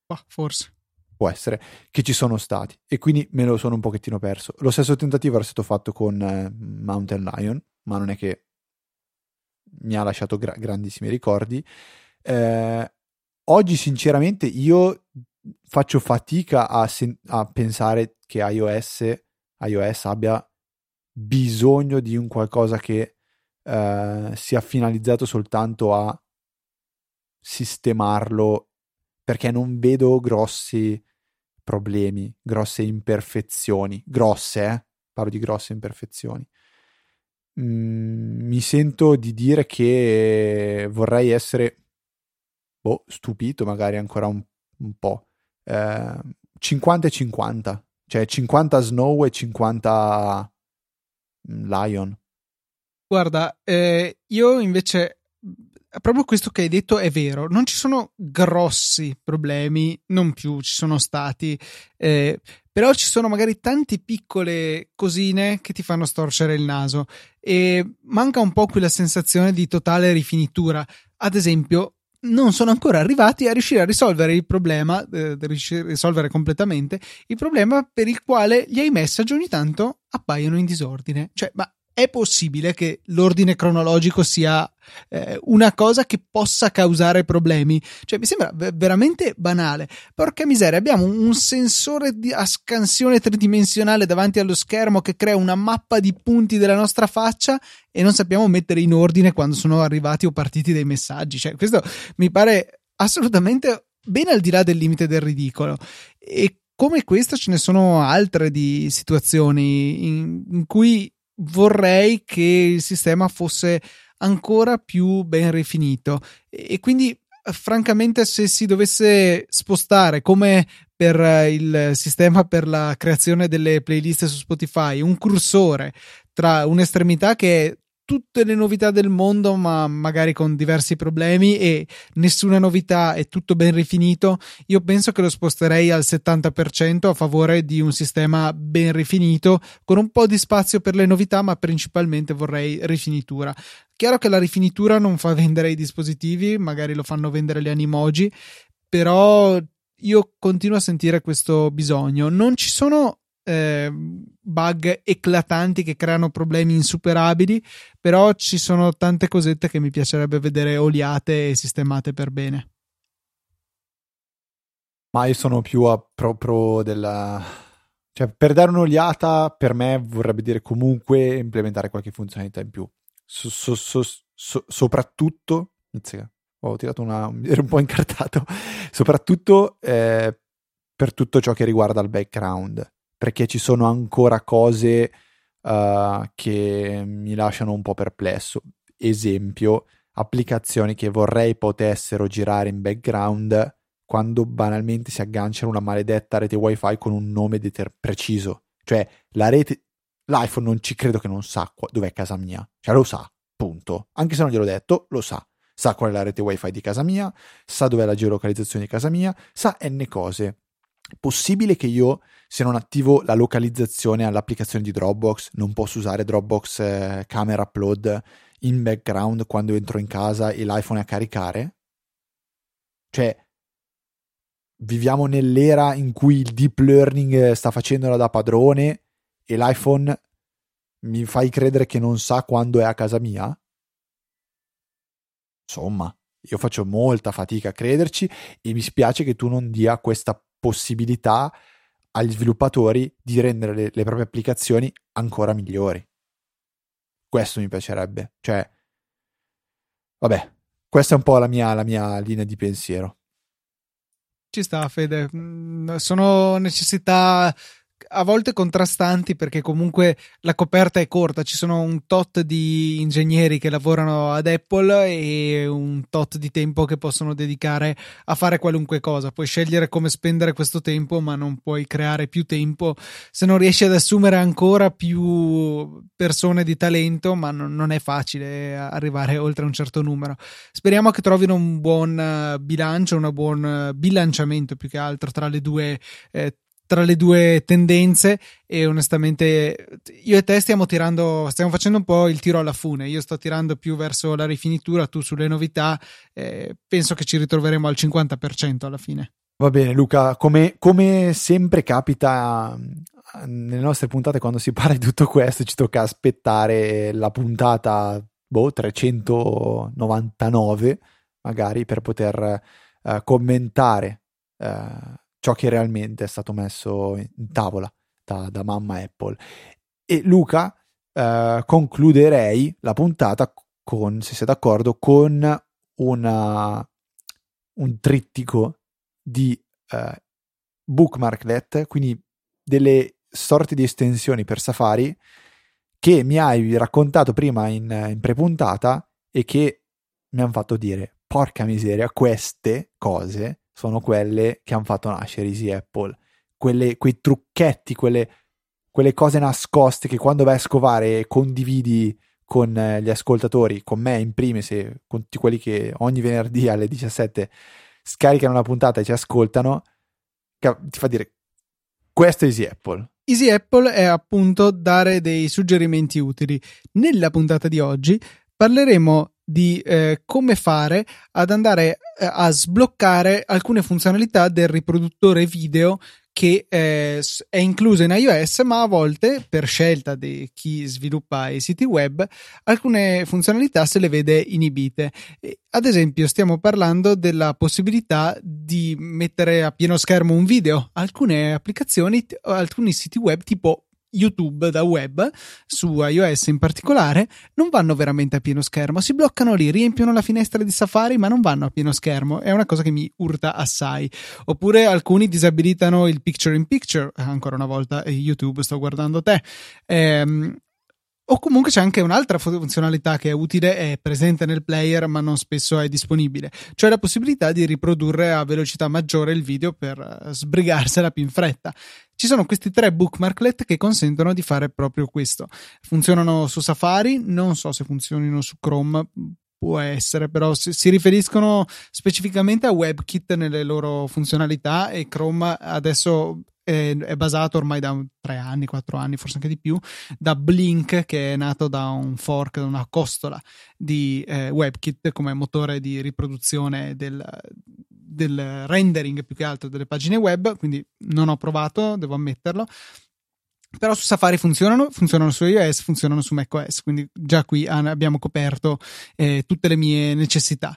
Bah, forse. Può essere che ci sono stati e quindi me lo sono un pochettino perso. Lo stesso tentativo era stato fatto con eh, Mountain Lion, ma non è che mi ha lasciato gra- grandissimi ricordi. Eh, oggi, sinceramente, io faccio fatica a, sen- a pensare che iOS, iOS abbia bisogno di un qualcosa che eh, sia finalizzato soltanto a sistemarlo perché non vedo grossi problemi, grosse imperfezioni, grosse, eh? parlo di grosse imperfezioni. Mm, mi sento di dire che vorrei essere boh, stupito magari ancora un, un po'. Eh, 50 e 50, cioè 50 Snow e 50 Lion. Guarda, eh, io invece proprio questo che hai detto è vero, non ci sono grossi problemi, non più ci sono stati, eh, però ci sono magari tante piccole cosine che ti fanno storcere il naso e manca un po' quella sensazione di totale rifinitura. Ad esempio, non sono ancora arrivati a riuscire a risolvere il problema, eh, risolvere completamente il problema per il quale gli iMessage ogni tanto appaiono in disordine. Cioè, ma è possibile che l'ordine cronologico sia eh, una cosa che possa causare problemi? Cioè, mi sembra v- veramente banale. Porca miseria, abbiamo un, sensore di, a scansione tridimensionale davanti allo schermo che crea una mappa di punti della nostra faccia e non sappiamo mettere in ordine quando sono arrivati o partiti dei messaggi. Cioè, questo mi pare assolutamente ben al di là del limite del ridicolo. E come questa ce ne sono altre di situazioni in, in cui vorrei che il sistema fosse ancora più ben rifinito. E quindi francamente se si dovesse spostare come per il sistema per la creazione delle playlist su Spotify un cursore tra un'estremità che è tutte le novità del mondo, ma magari con diversi problemi e nessuna novità è tutto ben rifinito, io penso che lo sposterei al 70% a favore di un sistema ben rifinito, con un po' di spazio per le novità, ma principalmente vorrei rifinitura. Chiaro che la rifinitura non fa vendere i dispositivi, magari lo fanno vendere gli animoji, però io continuo a sentire questo bisogno. Non ci sono eh, bug eclatanti che creano problemi insuperabili, però ci sono tante cosette che mi piacerebbe vedere oliate e sistemate per bene. Ma io sono più a proprio della... Cioè, per dare un'oliata, per me vorrebbe dire comunque implementare qualche funzionalità in più. So, so, so, soprattutto, ho tirato una... ero un po' incartato, [laughs] soprattutto eh, per tutto ciò che riguarda il background perché ci sono ancora cose uh, che mi lasciano un po' perplesso. Esempio, applicazioni che vorrei potessero girare in background quando banalmente si agganciano una maledetta rete wifi con un nome deter- preciso. Cioè, la rete, l'iPhone non ci credo che non sa qua- dov'è casa mia. Cioè, lo sa, punto. Anche se non gliel'ho detto, lo sa. Sa qual è la rete wifi di casa mia, sa dov'è la geolocalizzazione di casa mia, sa n cose. Possibile che io se non attivo la localizzazione all'applicazione di Dropbox, non posso usare Dropbox eh, Camera Upload in background quando entro in casa e l'iPhone è a caricare? Cioè, viviamo nell'era in cui il deep learning sta facendola da padrone e l'iPhone mi fai credere che non sa quando è a casa mia? Insomma, io faccio molta fatica a crederci e mi spiace che tu non dia questa possibilità agli sviluppatori di rendere le, le proprie applicazioni ancora migliori. Questo mi piacerebbe. Cioè, vabbè, questa è un po' la mia, la mia linea di pensiero. Ci sta, Fede. Mm, sono necessità a volte contrastanti perché comunque la coperta è corta, ci sono un tot di ingegneri che lavorano ad Apple e un tot di tempo che possono dedicare a fare qualunque cosa. Puoi scegliere come spendere questo tempo, ma non puoi creare più tempo se non riesci ad assumere ancora più persone di talento, ma non è facile arrivare oltre un certo numero. Speriamo che trovino un buon bilancio, un buon bilanciamento più che altro tra le due eh, tra le due tendenze e onestamente io e te stiamo tirando stiamo facendo un po' il tiro alla fune. Io sto tirando più verso la rifinitura tu sulle novità eh, penso che ci ritroveremo al 50% alla fine. Va bene Luca come, come sempre capita nelle nostre puntate quando si parla di tutto questo ci tocca aspettare la puntata boh, 399 magari per poter uh, commentare uh, ciò che realmente è stato messo in tavola da, da mamma Apple. E Luca, uh, concluderei la puntata con, se sei d'accordo, con una, un trittico di bookmarklet, quindi delle sorte di estensioni per Safari che mi hai raccontato prima in, in prepuntata e che mi hanno fatto dire porca miseria, queste cose sono quelle che hanno fatto nascere Easy Apple, quelle, quei trucchetti, quelle, quelle cose nascoste che quando vai a scovare condividi con eh, gli ascoltatori, con me in primis con tutti quelli che ogni venerdì alle 17 scaricano la puntata e ci ascoltano, ti fa dire questo è Easy Apple. Easy Apple è appunto dare dei suggerimenti utili. Nella puntata di oggi parleremo di eh, come fare ad andare eh, a sbloccare alcune funzionalità del riproduttore video che eh, è incluso in iOS, ma a volte, per scelta di chi sviluppa i siti web, alcune funzionalità se le vede inibite. Ad esempio, stiamo parlando della possibilità di mettere a pieno schermo un video. Alcune applicazioni, alcuni siti web tipo YouTube da web, su iOS in particolare, non vanno veramente a pieno schermo, si bloccano lì, riempiono la finestra di Safari ma non vanno a pieno schermo, è una cosa che mi urta assai. Oppure alcuni disabilitano il picture in picture, ancora una volta YouTube sto guardando te. Ehm, o comunque c'è anche un'altra funzionalità che è utile, è presente nel player ma non spesso è disponibile, cioè la possibilità di riprodurre a velocità maggiore il video per eh, sbrigarsela più in fretta. Ci sono questi tre bookmarklet che consentono di fare proprio questo. Funzionano su Safari, non so se funzionino su Chrome, può essere, però si, riferiscono specificamente a WebKit nelle loro funzionalità e Chrome adesso è, basato ormai da tre anni, quattro anni, forse anche di più, da Blink, che è nato da un fork, da una costola di eh, WebKit come motore di riproduzione del, del rendering più che altro delle pagine web. Quindi non ho provato, devo ammetterlo. Però su Safari funzionano, funzionano su iOS, funzionano su macOS, quindi già qui abbiamo coperto eh, tutte le mie necessità.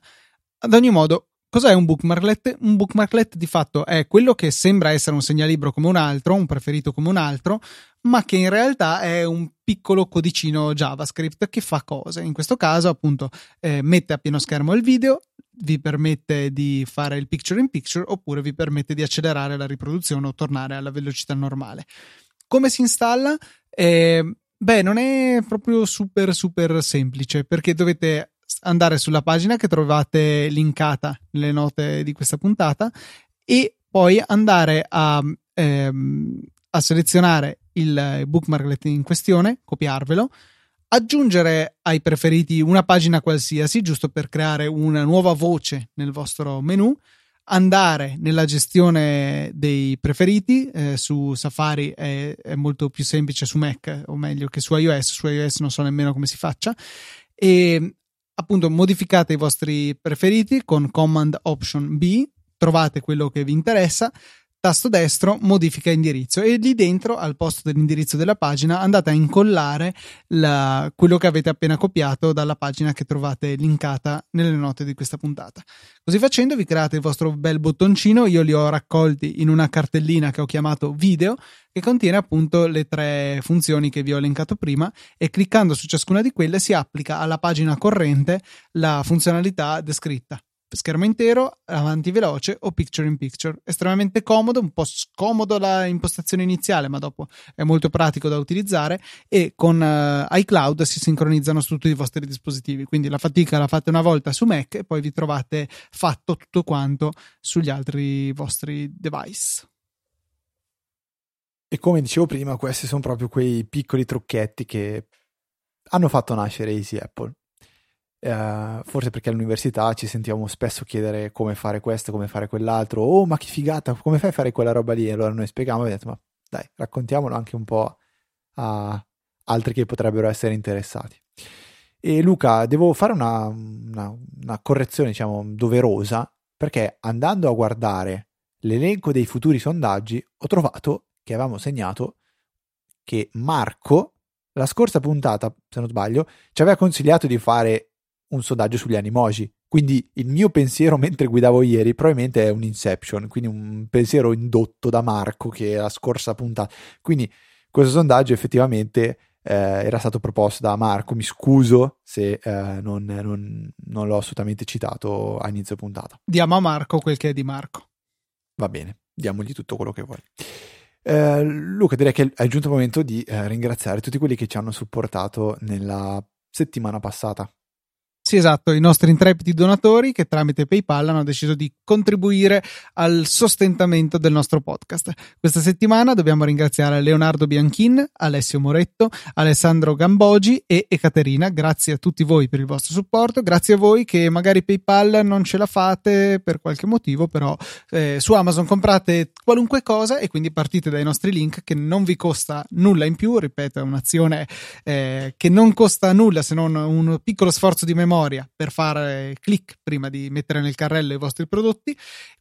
Ad ogni modo, Cos'è un bookmarklet? Un bookmarklet di fatto è quello che sembra essere un segnalibro come un altro, un preferito come un altro, ma che in realtà è un piccolo codicino JavaScript che fa cose. In questo caso, appunto, eh, mette a pieno schermo il video, vi permette di fare il picture in picture oppure vi permette di accelerare la riproduzione o tornare alla velocità normale. Come si installa? Eh, beh, non è proprio super super semplice perché dovete andare sulla pagina che trovate linkata nelle note di questa puntata e poi andare a, ehm, a selezionare il bookmarklet in questione, copiarvelo, aggiungere ai preferiti una pagina qualsiasi, giusto per creare una nuova voce nel vostro menu, andare nella gestione dei preferiti, eh, su Safari è, è, molto più semplice su Mac, o meglio che su iOS, su iOS non so nemmeno come si faccia, e appunto modificate i vostri preferiti con Command Option B, trovate quello che vi interessa, tasto destro, modifica indirizzo. E lì dentro al posto dell'indirizzo della pagina andate a incollare la, quello che avete appena copiato dalla pagina che trovate linkata nelle note di questa puntata. Così facendo vi create il vostro bel bottoncino, io li ho raccolti in una cartellina che ho chiamato video che contiene appunto le tre funzioni che vi ho elencato prima e cliccando su ciascuna di quelle si applica alla pagina corrente la funzionalità descritta schermo intero, avanti veloce o picture in picture. Estremamente comodo, un po' scomodo la impostazione iniziale, ma dopo è molto pratico da utilizzare e con uh, iCloud si sincronizzano su tutti i vostri dispositivi. Quindi la fatica la fate una volta su Mac e poi vi trovate fatto tutto quanto sugli altri vostri device. E come dicevo prima, questi sono proprio quei piccoli trucchetti che hanno fatto nascere Easy Apple. Uh, forse perché all'università ci sentiamo spesso chiedere come fare questo, come fare quell'altro, oh ma che figata, come fai a fare quella roba lì? E allora noi spieghiamo e abbiamo detto, ma dai, raccontiamolo anche un po' a altri che potrebbero essere interessati. E Luca, devo fare una, una, una correzione, diciamo, doverosa, perché andando a guardare l'elenco dei futuri sondaggi, ho trovato che avevamo segnato che Marco, la scorsa puntata, se non sbaglio, ci aveva consigliato di fare un sondaggio sugli animoji Quindi il mio pensiero [laughs] mentre guidavo ieri probabilmente è un inception, quindi un pensiero indotto da Marco che è la scorsa puntata. Quindi questo sondaggio effettivamente eh, era stato proposto da Marco, mi scuso se eh, non, non, non, l'ho assolutamente citato a inizio puntata. Diamo a Marco quel che è di Marco. Va bene, diamogli tutto quello che vuoi. Eh, Luca, direi che è giunto il momento di eh, ringraziare tutti quelli che ci hanno supportato nella settimana passata. Sì, esatto, i nostri intrepidi donatori che tramite PayPal hanno deciso di contribuire al sostentamento del nostro podcast. Questa settimana dobbiamo ringraziare Leonardo Bianchin, Alessio Moretto, Alessandro Gambogi e Ekaterina. Grazie a tutti voi per il vostro supporto. Grazie a voi che magari PayPal non ce la fate per qualche motivo, però eh, su Amazon comprate qualunque cosa e quindi partite dai nostri link che non vi costa nulla in più. Ripeto, è un'azione eh, che non costa nulla se non un piccolo sforzo di memoria memoria per fare click prima di mettere nel carrello i vostri prodotti.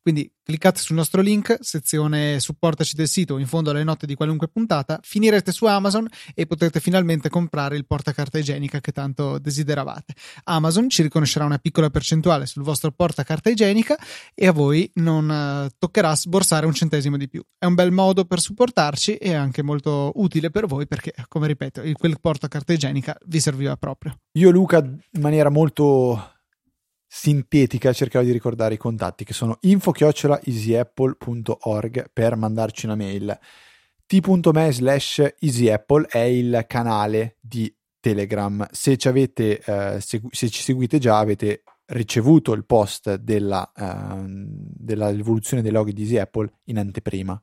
Quindi cliccate sul nostro link, sezione supportaci del sito in fondo alle note di qualunque puntata, finirete su Amazon e potrete finalmente comprare il portacarta igienica che tanto desideravate. Amazon ci riconoscerà una piccola percentuale sul vostro portacarta igienica e a voi non uh, toccherà sborsare un centesimo di più. È un bel modo per supportarci e anche molto utile per voi perché, come ripeto, quel portacarta igienica vi serviva proprio. Io Luca in maniera molto sintetica cercherò di ricordare i contatti che sono info-easyapple.org per mandarci una mail. T.me slash easyapple è il canale di Telegram. Se ci, avete, eh, segu- se ci seguite già avete ricevuto il post della, uh, dell'evoluzione dei loghi di Easy Apple in anteprima.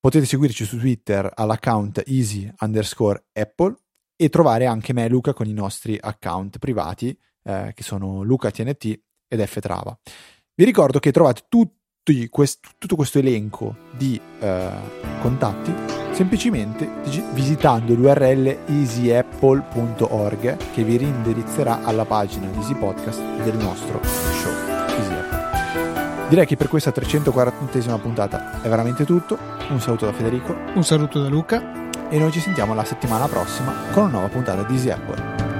Potete seguirci su Twitter all'account easy underscore apple e trovare anche me e Luca con i nostri account privati eh, che sono Luca TNT ed F Trava. Vi ricordo che trovate quest- tutto questo elenco di eh, contatti semplicemente visitando l'URL easyapple.org che vi rindirizzerà alla pagina di Easy Podcast del nostro show Easy Apple. Direi che per questa 340esima puntata è veramente tutto. Un saluto da Federico. Un saluto da Luca. E noi ci sentiamo la settimana prossima con una nuova puntata di Easy Apple.